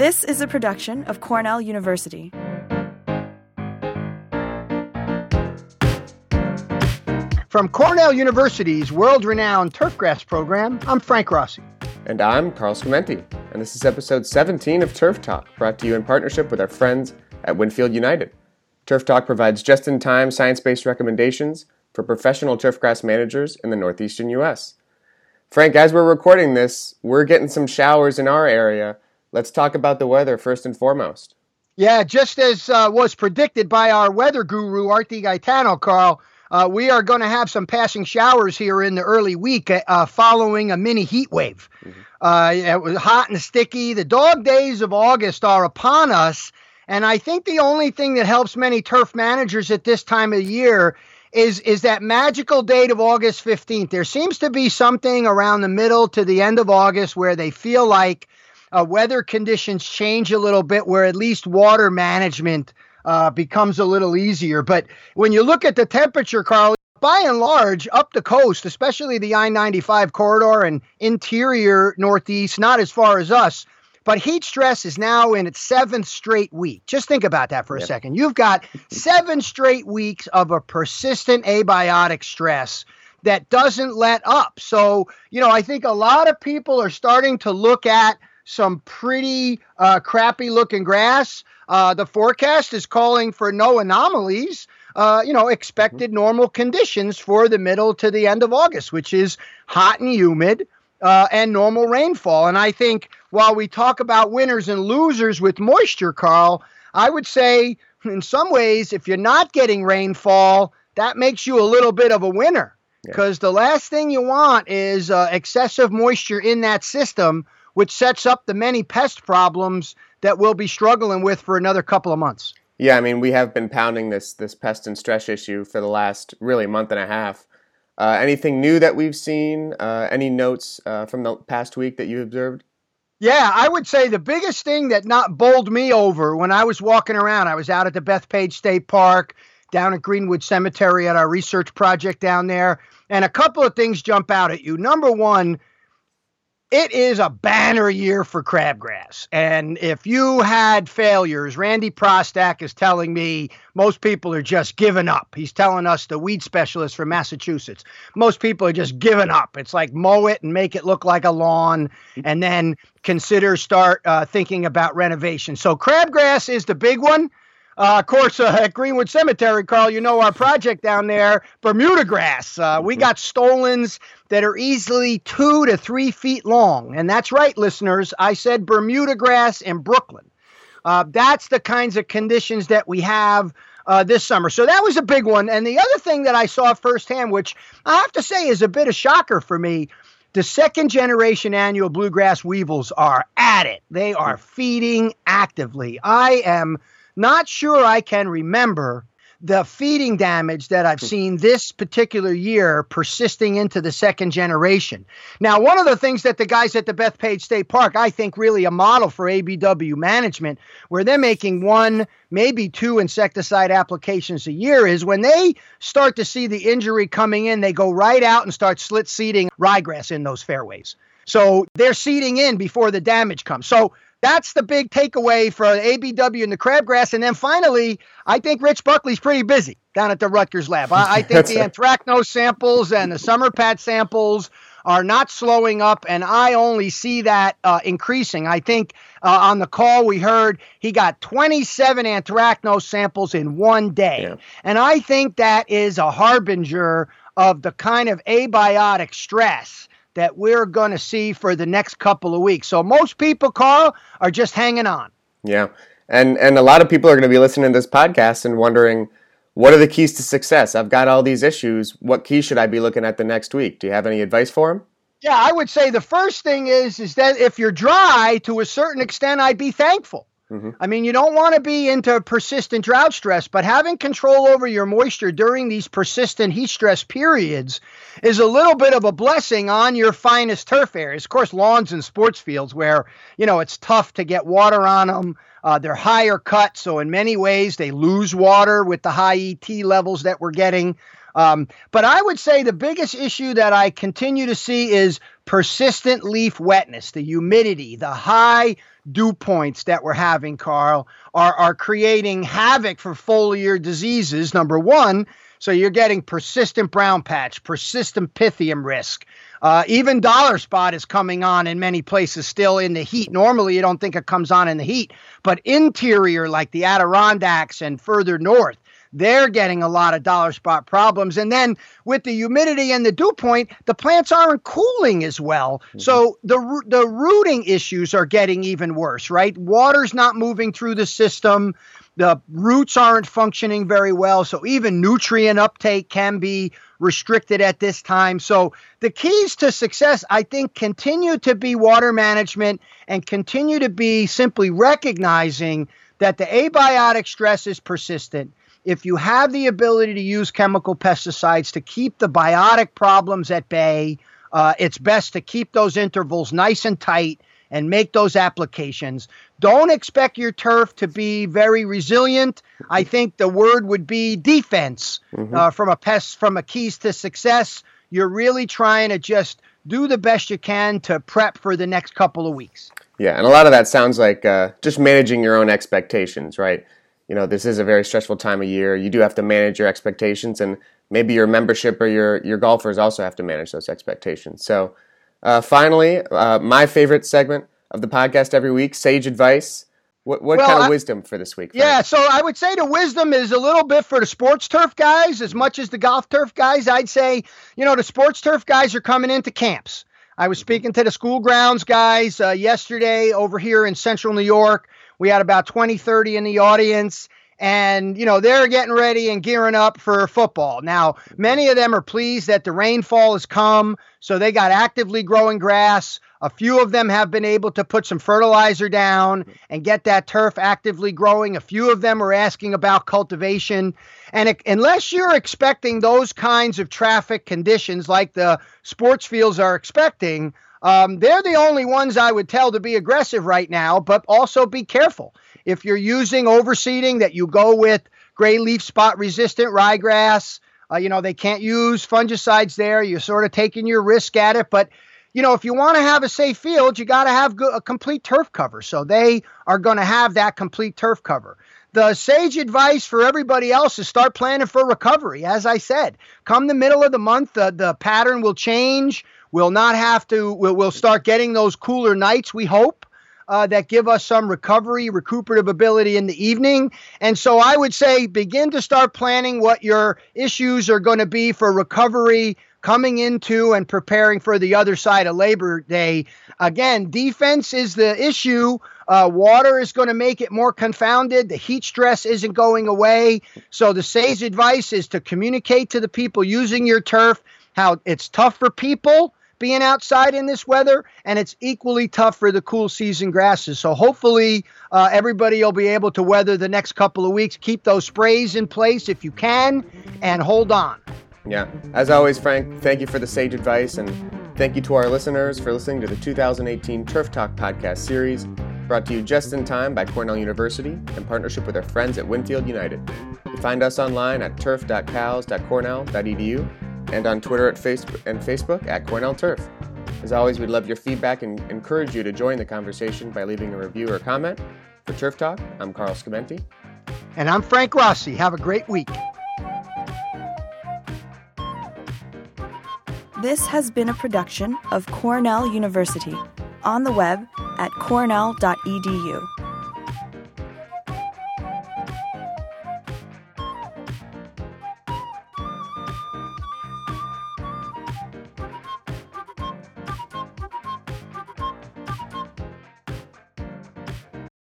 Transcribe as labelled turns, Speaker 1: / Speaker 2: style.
Speaker 1: This is a production of Cornell University.
Speaker 2: From Cornell University's world renowned turfgrass program, I'm Frank Rossi.
Speaker 3: And I'm Carl Scamenti. And this is episode 17 of Turf Talk, brought to you in partnership with our friends at Winfield United. Turf Talk provides just in time science based recommendations for professional turfgrass managers in the northeastern U.S. Frank, as we're recording this, we're getting some showers in our area. Let's talk about the weather first and foremost.
Speaker 2: Yeah, just as uh, was predicted by our weather guru, Art DeGaetano, Carl, uh, we are going to have some passing showers here in the early week uh, following a mini heat wave. Mm-hmm. Uh, it was hot and sticky. The dog days of August are upon us. And I think the only thing that helps many turf managers at this time of year is is that magical date of August 15th. There seems to be something around the middle to the end of August where they feel like uh, weather conditions change a little bit, where at least water management uh, becomes a little easier. But when you look at the temperature, Carl, by and large, up the coast, especially the I 95 corridor and interior Northeast, not as far as us, but heat stress is now in its seventh straight week. Just think about that for a yep. second. You've got seven straight weeks of a persistent abiotic stress that doesn't let up. So, you know, I think a lot of people are starting to look at some pretty uh, crappy looking grass. Uh, the forecast is calling for no anomalies. Uh, you know, expected normal conditions for the middle to the end of August, which is hot and humid uh, and normal rainfall. And I think while we talk about winners and losers with moisture, Carl, I would say in some ways, if you're not getting rainfall, that makes you a little bit of a winner because yeah. the last thing you want is uh, excessive moisture in that system, which sets up the many pest problems that we'll be struggling with for another couple of months.
Speaker 3: Yeah, I mean, we have been pounding this this pest and stress issue for the last really month and a half. Uh, anything new that we've seen? Uh, any notes uh, from the past week that you observed?
Speaker 2: Yeah, I would say the biggest thing that not bowled me over when I was walking around, I was out at the Bethpage State Park, down at Greenwood Cemetery at our research project down there, and a couple of things jump out at you. Number one, it is a banner year for crabgrass. And if you had failures, Randy Prostak is telling me most people are just giving up. He's telling us, the weed specialist from Massachusetts, most people are just giving up. It's like mow it and make it look like a lawn and then consider start uh, thinking about renovation. So crabgrass is the big one. Uh, of course, uh, at Greenwood Cemetery, Carl, you know our project down there, Bermuda grass. Uh, we mm-hmm. got stolons that are easily two to three feet long. And that's right, listeners. I said Bermuda grass in Brooklyn. Uh, that's the kinds of conditions that we have uh, this summer. So that was a big one. And the other thing that I saw firsthand, which I have to say is a bit of shocker for me, the second generation annual bluegrass weevils are at it. They are feeding actively. I am not sure I can remember the feeding damage that I've hmm. seen this particular year persisting into the second generation. Now, one of the things that the guys at the Bethpage State Park, I think, really a model for ABW management, where they're making one, maybe two insecticide applications a year, is when they start to see the injury coming in, they go right out and start slit seeding ryegrass in those fairways. So they're seeding in before the damage comes. So that's the big takeaway for ABW and the crabgrass. And then finally, I think Rich Buckley's pretty busy down at the Rutgers lab. I, I think the anthracnose samples and the summer patch samples are not slowing up, and I only see that uh, increasing. I think uh, on the call we heard he got 27 anthracnose samples in one day. Yeah. And I think that is a harbinger of the kind of abiotic stress that we're going to see for the next couple of weeks. So most people, Carl, are just hanging on.
Speaker 3: Yeah. And and a lot of people are going to be listening to this podcast and wondering what are the keys to success? I've got all these issues. What keys should I be looking at the next week? Do you have any advice for them?
Speaker 2: Yeah, I would say the first thing is is that if you're dry to a certain extent, I'd be thankful. Mm-hmm. I mean, you don't want to be into persistent drought stress, but having control over your moisture during these persistent heat stress periods is a little bit of a blessing on your finest turf areas. Of course, lawns and sports fields where, you know, it's tough to get water on them. Uh, they're higher cut, so in many ways they lose water with the high ET levels that we're getting. Um, but I would say the biggest issue that I continue to see is persistent leaf wetness, the humidity, the high dew points that we're having, Carl, are, are creating havoc for foliar diseases, number one. So you're getting persistent brown patch, persistent pythium risk. Uh, even dollar spot is coming on in many places still in the heat. Normally, you don't think it comes on in the heat, but interior, like the Adirondacks and further north, they're getting a lot of dollar spot problems. And then with the humidity and the dew point, the plants aren't cooling as well. Mm-hmm. So the the rooting issues are getting even worse, right? Water's not moving through the system. The roots aren't functioning very well. So even nutrient uptake can be restricted at this time. So the keys to success, I think, continue to be water management and continue to be simply recognizing that the abiotic stress is persistent. If you have the ability to use chemical pesticides to keep the biotic problems at bay, uh, it's best to keep those intervals nice and tight and make those applications. Don't expect your turf to be very resilient. I think the word would be defense mm-hmm. uh, from a pest from a keys to success. You're really trying to just do the best you can to prep for the next couple of weeks.
Speaker 3: Yeah, and a lot of that sounds like uh, just managing your own expectations, right? You know, this is a very stressful time of year. You do have to manage your expectations, and maybe your membership or your your golfers also have to manage those expectations. So uh, finally, uh, my favorite segment of the podcast every week, sage advice. What, what well, kind of I, wisdom for this week?
Speaker 2: Frank? Yeah, so I would say the wisdom is a little bit for the sports turf guys as much as the golf turf guys. I'd say, you know, the sports turf guys are coming into camps. I was mm-hmm. speaking to the school grounds guys uh, yesterday over here in central New York. We had about 20, 30 in the audience and you know they're getting ready and gearing up for football. Now, many of them are pleased that the rainfall has come, so they got actively growing grass. A few of them have been able to put some fertilizer down and get that turf actively growing. A few of them are asking about cultivation. And it, unless you're expecting those kinds of traffic conditions like the sports fields are expecting, um, they're the only ones I would tell to be aggressive right now, but also be careful. If you're using overseeding, that you go with gray leaf spot resistant ryegrass. Uh, you know, they can't use fungicides there. You're sort of taking your risk at it. But, you know, if you want to have a safe field, you got to have a complete turf cover. So they are going to have that complete turf cover. The sage advice for everybody else is start planning for recovery. As I said, come the middle of the month, the, the pattern will change. We'll not have to, we'll, we'll start getting those cooler nights, we hope uh, that give us some recovery, recuperative ability in the evening. And so I would say begin to start planning what your issues are going to be for recovery coming into and preparing for the other side of Labor Day. Again, defense is the issue. Uh, water is going to make it more confounded. The heat stress isn't going away. So the sage advice is to communicate to the people using your turf how it's tough for people being outside in this weather, and it's equally tough for the cool season grasses. So hopefully, uh, everybody will be able to weather the next couple of weeks. Keep those sprays in place if you can, and hold on.
Speaker 3: Yeah. As always, Frank, thank you for the sage advice, and thank you to our listeners for listening to the 2018 Turf Talk podcast series, brought to you just in time by Cornell University in partnership with our friends at Winfield United. You find us online at turf.cals.cornell.edu and on Twitter at Facebook and Facebook at Cornell Turf. As always, we'd love your feedback and encourage you to join the conversation by leaving a review or comment. For Turf Talk, I'm Carl Scamenti.
Speaker 2: And I'm Frank Rossi. Have a great week.
Speaker 1: This has been a production of Cornell University on the web at cornell.edu.